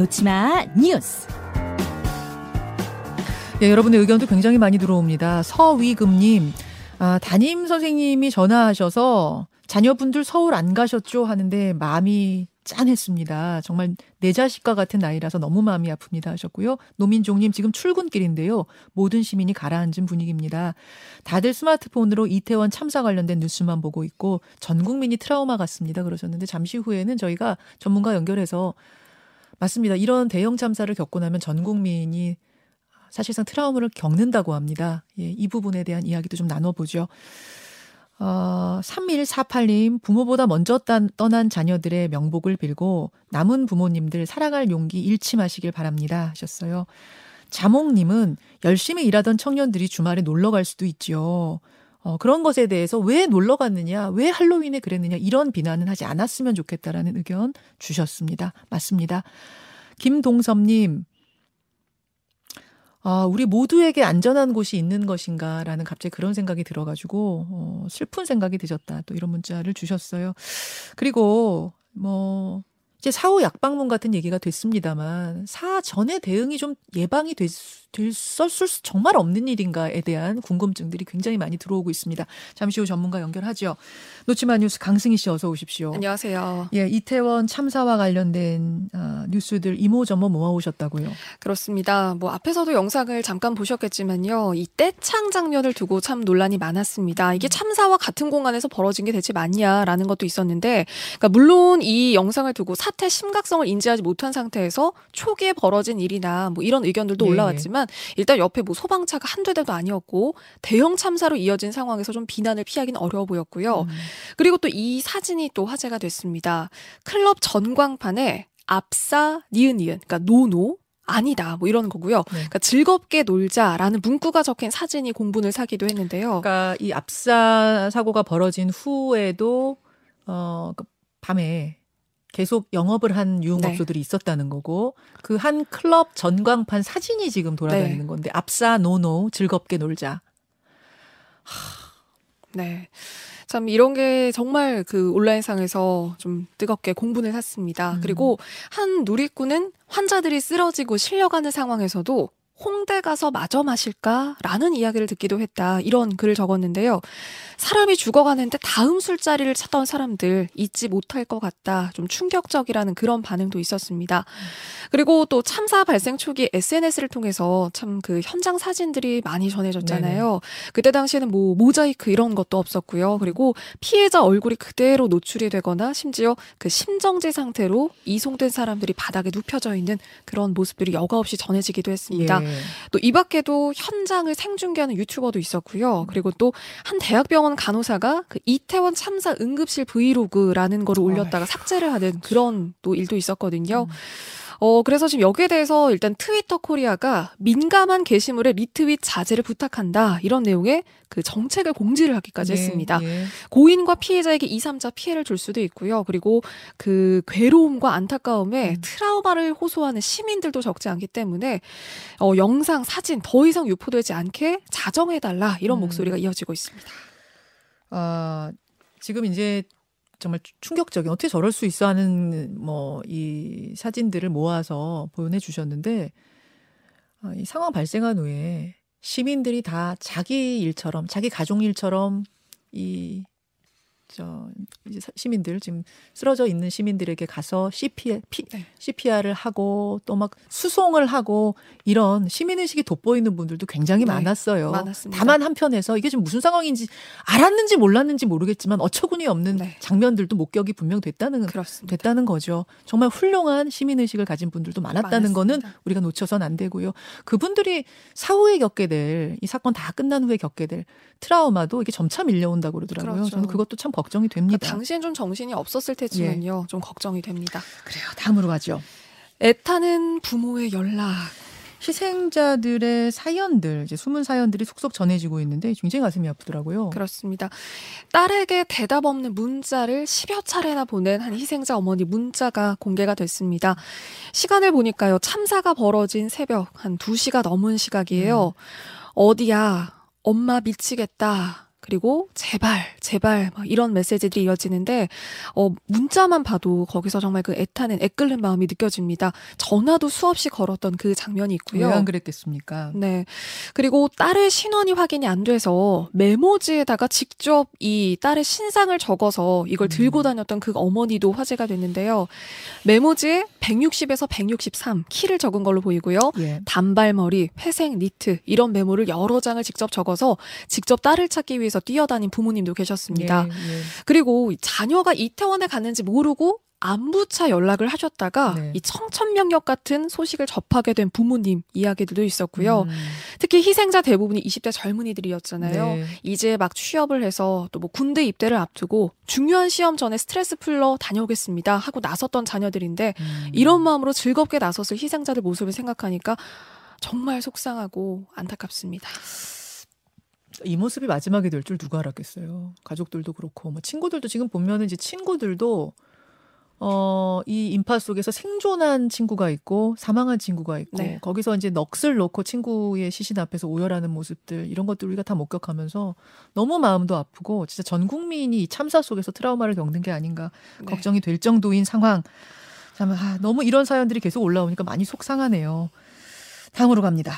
놓치마 뉴스. 네, 여러분의 의견도 굉장히 많이 들어옵니다. 서위금님, 아, 담임 선생님이 전화하셔서 자녀분들 서울 안 가셨죠? 하는데 마음이 짠했습니다. 정말 내 자식과 같은 나이라서 너무 마음이 아픕니다 하셨고요. 노민종님 지금 출근길인데요. 모든 시민이 가라앉은 분위기입니다. 다들 스마트폰으로 이태원 참사 관련된 뉴스만 보고 있고 전 국민이 트라우마 같습니다 그러셨는데 잠시 후에는 저희가 전문가 연결해서 맞습니다. 이런 대형 참사를 겪고 나면 전 국민이 사실상 트라우마를 겪는다고 합니다. 예, 이 부분에 대한 이야기도 좀 나눠보죠. 어, 3148님, 부모보다 먼저 딴, 떠난 자녀들의 명복을 빌고 남은 부모님들 사랑할 용기 잃지 마시길 바랍니다. 하셨어요. 자몽님은 열심히 일하던 청년들이 주말에 놀러 갈 수도 있죠. 어, 그런 것에 대해서 왜 놀러 갔느냐, 왜 할로윈에 그랬느냐, 이런 비난은 하지 않았으면 좋겠다라는 의견 주셨습니다. 맞습니다. 김동섭님, 아, 우리 모두에게 안전한 곳이 있는 것인가 라는 갑자기 그런 생각이 들어가지고, 어, 슬픈 생각이 드셨다. 또 이런 문자를 주셨어요. 그리고, 뭐, 이제 사후 약방문 같은 얘기가 됐습니다만, 사전에 대응이 좀 예방이 됐, 됐었을 수 정말 없는 일인가에 대한 궁금증들이 굉장히 많이 들어오고 있습니다. 잠시 후 전문가 연결하죠. 놓치마 뉴스 강승희 씨 어서 오십시오. 안녕하세요. 예, 이태원 참사와 관련된 어, 뉴스들 이모저모 모아오셨다고요. 그렇습니다. 뭐 앞에서도 영상을 잠깐 보셨겠지만요. 이 떼창 장면을 두고 참 논란이 많았습니다. 이게 참사와 같은 공간에서 벌어진 게 대체 맞냐라는 것도 있었는데 그러니까 물론 이 영상을 두고 사태 심각성을 인지하지 못한 상태에서 초기에 벌어진 일이나 뭐 이런 의견들도 예, 올라왔지만 일단 옆에 뭐 소방차가 한두 대도 아니었고 대형 참사로 이어진 상황에서 좀 비난을 피하기는 어려워 보였고요. 음. 그리고 또 이 사진이 또 화제가 됐습니다. 클럽 전광판에 압사 니은 니은 그러니까 no no 아니다 뭐 이런 거고요. 네. 그러니까 즐겁게 놀자라는 문구가 적힌 사진이 공분을 사기도 했는데요. 그러니까 이 압사 사고가 벌어진 후에도 어, 그 밤에 계속 영업을 한 유흥업소들이 있었다는 거고 그 한 클럽 전광판 사진이 지금 돌아다니는 네. 건데 압사 no no 즐겁게 놀자. 네. 참 이런 게 정말 그 온라인상에서 좀 뜨겁게 공분을 샀습니다. 음. 그리고 한 누리꾼은 환자들이 쓰러지고 실려가는 상황에서도 홍대 가서 마저 마실까 라는 이야기를 듣기도 했다. 이런 글을 적었는데요. 사람이 죽어가는데 다음 술자리를 찾던 사람들 잊지 못할 것 같다. 좀 충격적이라는 그런 반응도 있었습니다. 그리고 또 참사 발생 초기 SNS를 통해서 참 그 현장 사진들이 많이 전해졌잖아요. 그때 당시에는 뭐 모자이크 이런 것도 없었고요. 그리고 피해자 얼굴이 그대로 노출이 되거나 심지어 그 심정지 상태로 이송된 사람들이 바닥에 눕혀져 있는 그런 모습들이 여과 없이 전해지기도 했습니다. 예. 또 이 밖에도 현장을 생중계하는 유튜버도 있었고요. 그리고 또 한 대학병원 간호사가 그 이태원 참사 응급실 브이로그라는 거를 올렸다가 삭제를 하는 그런 또 일도 있었거든요. 어, 그래서 지금 여기에 대해서 일단 트위터 코리아가 민감한 게시물의 리트윗 자제를 부탁한다. 이런 내용의 그 정책을 공지를 하기까지 네, 했습니다. 예. 고인과 피해자에게 2, 3자 피해를 줄 수도 있고요. 그리고 그 괴로움과 안타까움에 음. 트라우마를 호소하는 시민들도 적지 않기 때문에 어, 영상, 사진 더 이상 유포되지 않게 자정해달라 이런 음. 목소리가 이어지고 있습니다. 아, 지금 이제 정말 충격적인 어떻게 저럴 수 있어 하는 뭐 이 사진들을 모아서 보내 주셨는데 아, 이 상황 발생한 후에 시민들이 다 자기 일처럼 자기 가족 일처럼 이 저 이제 사- 시민들 지금 쓰러져 있는 시민들에게 가서 CPR, 피, 네. CPR을 하고 또 막 수송을 하고 이런 시민 의식이 돋보이는 분들도 굉장히 네, 많았어요. 많았습니다. 다만 한편에서 이게 지금 무슨 상황인지 알았는지 몰랐는지 모르겠지만 어처구니 없는 네. 장면들도 목격이 분명 됐다는 그렇습니다. 됐다는 거죠. 정말 훌륭한 시민 의식을 가진 분들도 많았다는 거는 많았습니다. 우리가 놓쳐선 안 되고요. 그분들이 사후에 겪게 될 이 사건 다 끝난 후에 겪게 될 트라우마도 이게 점차 밀려온다고 그러더라고요. 그렇죠. 저는 그것도 참 걱정이 됩니다. 그러니까 당시엔 좀 정신이 없었을 테지만요. 좀 걱정이 됩니다. 그래요. 다음으로 가죠. 애타는 부모의 연락. 희생자들의 사연들, 이제 숨은 사연들이 속속 전해지고 있는데 굉장히 가슴이 아프더라고요. 그렇습니다. 딸에게 대답 없는 문자를 10여 차례나 보낸 한 희생자 어머니 문자가 공개가 됐습니다. 시간을 보니까요. 참사가 벌어진 새벽 한 2시가 넘은 시각이에요. 어디야? 엄마 미치겠다. 그리고 제발 제발 막 이런 메시지들이 이어지는데 어 문자만 봐도 거기서 정말 그 애타는 애끓는 마음이 느껴집니다. 전화도 수없이 걸었던 그 장면이 있고요. 왜 안 그랬겠습니까? 네. 그리고 딸의 신원이 확인이 안 돼서 메모지에다가 직접 이 딸의 신상을 적어서 이걸 들고 음. 다녔던 그 어머니도 화제가 됐는데요. 메모지에 160에서 163 키를 적은 걸로 보이고요. 예. 단발머리, 회색 니트 이런 메모를 여러 장을 직접 적어서 직접 딸을 찾기 위해서 뛰어다닌 부모님도 계셨습니다. 예, 예. 그리고 자녀가 이태원에 갔는지 모르고 안부차 연락을 하셨다가 네. 이 청천명력 같은 소식을 접하게 된 부모님 이야기들도 있었고요. 음, 특히 희생자 대부분이 20대 젊은이들이었잖아요. 네. 이제 막 취업을 해서 또 뭐 군대 입대를 앞두고 중요한 시험 전에 스트레스 풀러 다녀오겠습니다 하고 나섰던 자녀들인데 음. 이런 마음으로 즐겁게 나섰을 희생자들 모습을 생각하니까 정말 속상하고 안타깝습니다. 이 모습이 마지막이 될 줄 누가 알았겠어요. 가족들도 그렇고 뭐 친구들도 지금 보면은 이제 친구들도 어, 이 인파 속에서 생존한 친구가 있고 사망한 친구가 있고 네. 거기서 이제 넋을 놓고 친구의 시신 앞에서 오열하는 모습들 이런 것들 우리가 다 목격하면서 너무 마음도 아프고 진짜 전 국민이 이 참사 속에서 트라우마를 겪는 게 아닌가 네. 걱정이 될 정도인 상황. 참 아, 너무 이런 사연들이 계속 올라오니까 많이 속상하네요. 다음으로 갑니다.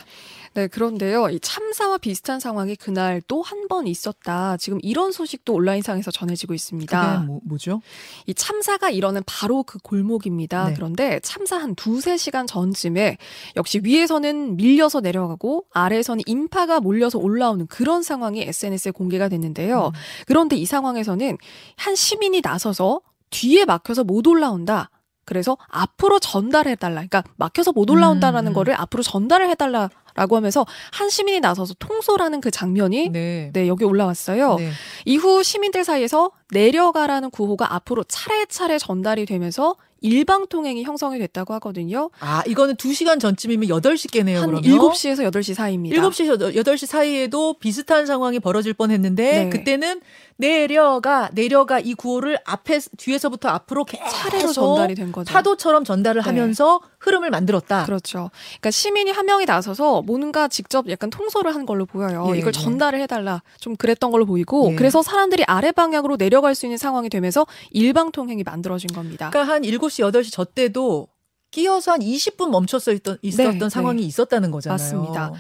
네, 그런데요. 이 참사와 비슷한 상황이 그날 또 한 번 있었다. 지금 이런 소식도 온라인상에서 전해지고 있습니다. 그게 뭐, 뭐죠? 이 참사가 일어난 바로 그 골목입니다. 네. 그런데 참사 한 두세 시간 전쯤에 역시 위에서는 밀려서 내려가고 아래에서는 인파가 몰려서 올라오는 그런 상황이 SNS에 공개가 됐는데요. 음. 그런데 이 상황에서는 한 시민이 나서서 뒤에 막혀서 못 올라온다. 그래서 앞으로 전달해달라. 그러니까 막혀서 못 올라온다라는 음. 거를 앞으로 전달을 해달라 라고 하면서 한 시민이 나서서 통솔하는 그 장면이 네. 네, 여기 올라왔어요. 네. 이후 시민들 사이에서 내려가라는 구호가 앞으로 차례차례 전달이 되면서 일방 통행이 형성이 됐다고 하거든요. 아, 이거는 2시간 전쯤이면 8시께네요, 한 그러면. 7시에서 8시 사이입니다. 7시, 8시 사이에도 비슷한 상황이 벌어질 뻔 했는데, 네. 그때는 내려가, 내려가 이 구호를 앞에, 뒤에서부터 앞으로 차례로 전달이 된 거죠. 파도처럼 전달을 네. 하면서 흐름을 만들었다. 그렇죠. 그러니까 시민이 한 명이 나서서 뭔가 직접 약간 통솔을 한 걸로 보여요. 예, 이걸 예. 전달을 해달라. 좀 그랬던 걸로 보이고 예. 그래서 사람들이 아래 방향으로 내려갈 수 있는 상황이 되면서 일방 통행이 만들어진 겁니다. 그러니까 한 7 시, 8시 저 때도 끼어서 한 20분 멈췄어 있던, 있었던 네, 상황이 있었다는 거잖아요. 맞습니다.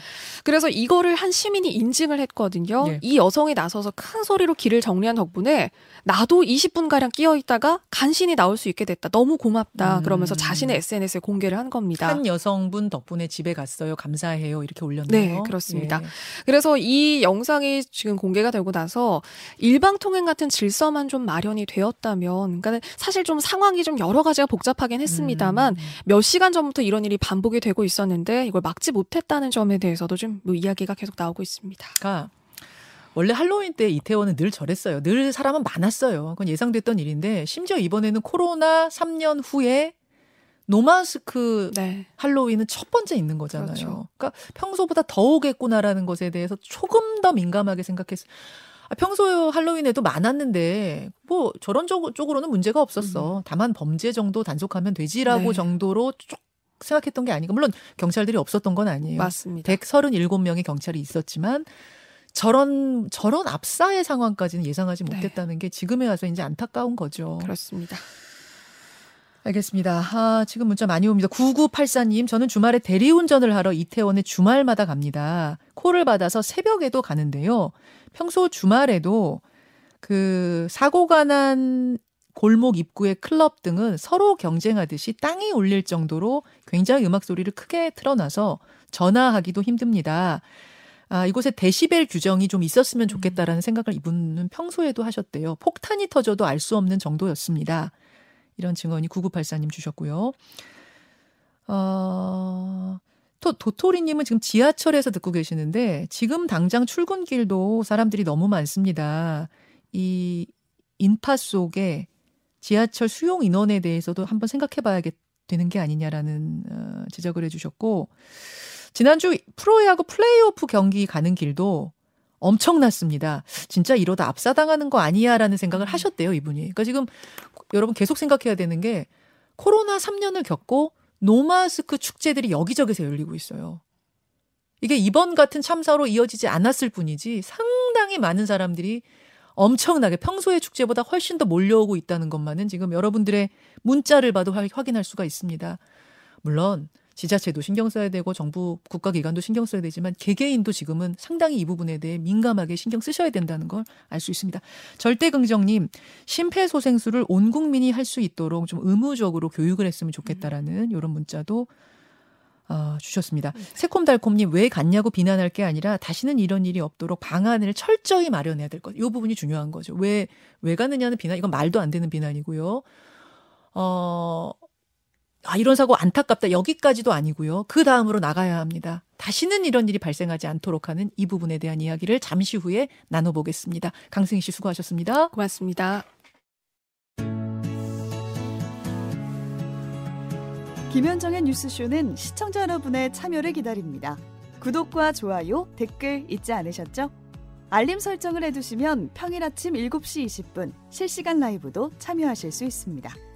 그래서 이거를 한 시민이 인증을 했거든요. 예. 이 여성이 나서서 큰 소리로 길을 정리한 덕분에 나도 20분 가량 끼어 있다가 간신히 나올 수 있게 됐다. 너무 고맙다. 음. 그러면서 자신의 SNS에 공개를 한 겁니다. 한 여성분 덕분에 집에 갔어요. 감사해요. 이렇게 올렸네요. 네, 그렇습니다. 예. 그래서 이 영상이 지금 공개가 되고 나서 일방 통행 같은 질서만 좀 마련이 되었다면, 그러니까 사실 좀 상황이 좀 여러 가지가 복잡하긴 했습니다만 음. 몇 시간 전부터 이런 일이 반복이 되고 있었는데 이걸 막지 못했다는 점에 대해서도 좀 뭐 이야기가 계속 나오고 있습니다. 그러니까 원래 할로윈 때 이태원은 늘 저랬어요. 늘 사람은 많았어요. 그건 예상됐던 일인데 심지어 이번에는 코로나 3년 후에 노마스크 네. 할로윈은 첫 번째 있는 거잖아요. 그렇죠. 그러니까 평소보다 더 오겠구나라는 것에 대해서 조금 더 민감하게 생각했어요. 아, 평소 할로윈에도 많았는데 뭐 저런 쪽, 쪽으로는 문제가 없었어. 다만 범죄 정도 단속하면 되지라고 네. 정도로 쭉 생각했던 게 아니고 물론 경찰들이 없었던 건 아니에요. 맞습니다. 137명의 경찰이 있었지만 저런 저런 압사의 상황까지는 예상하지 네. 못했다는 게 지금에 와서 이제 안타까운 거죠. 그렇습니다. 알겠습니다. 아, 지금 문자 많이 옵니다. 9984님, 저는 주말에 대리운전을 하러 이태원에 주말마다 갑니다. 콜을 받아서 새벽에도 가는데요. 평소 주말에도 그 사고가 난 골목 입구의 클럽 등은 서로 경쟁하듯이 땅이 울릴 정도로 굉장히 음악 소리를 크게 틀어놔서 전화하기도 힘듭니다. 아, 이곳에 데시벨 규정이 좀 있었으면 좋겠다라는 생각을 이분은 평소에도 하셨대요. 폭탄이 터져도 알 수 없는 정도였습니다. 이런 증언이 9984님 주셨고요. 어, 또 도토리님은 지금 지하철에서 듣고 계시는데 지금 당장 출근길도 사람들이 너무 많습니다. 이 인파 속에 지하철 수용 인원에 대해서도 한번 생각해 봐야 되는 게 아니냐라는 어, 지적을 해주셨고 지난주 프로야구 플레이오프 경기 가는 길도 엄청났습니다. 진짜 이러다 압사당하는 거 아니야라는 생각을 하셨대요, 이분이. 그러니까 지금 여러분 계속 생각해야 되는 게 코로나 3년을 겪고 노마스크 축제들이 여기저기서 열리고 있어요. 이게 이번 같은 참사로 이어지지 않았을 뿐이지 상당히 상당히 많은 사람들이 엄청나게 평소의 축제보다 훨씬 더 몰려오고 있다는 것만은 지금 여러분들의 문자를 봐도 확인할 수가 있습니다. 물론 지자체도 신경 써야 되고 정부 국가기관도 신경 써야 되지만 개개인도 지금은 상당히 이 부분에 대해 민감하게 신경 쓰셔야 된다는 걸 알 수 있습니다. 절대긍정님 심폐소생술을 온 국민이 할 수 있도록 좀 의무적으로 교육을 했으면 좋겠다라는 이런 문자도 어, 주셨습니다. 새콤달콤님 왜 갔냐고 비난할 게 아니라 다시는 이런 일이 없도록 방안을 철저히 마련해야 될 것. 이 부분이 중요한 거죠. 왜왜 가느냐는 비난 이건 말도 안 되는 비난이고요. 어 아, 이런 사고 안타깝다. 여기까지도 아니고요. 그 다음으로 나가야 합니다. 다시는 이런 일이 발생하지 않도록 하는 이 부분에 대한 이야기를 잠시 후에 나눠보겠습니다. 강승희 씨 수고하셨습니다. 고맙습니다. 김현정의 뉴스쇼는 시청자 여러분의 참여를 기다립니다. 구독과 좋아요, 댓글 잊지 않으셨죠? 알림 설정을 해두시면 평일 아침 7시 20분 실시간 라이브도 참여하실 수 있습니다.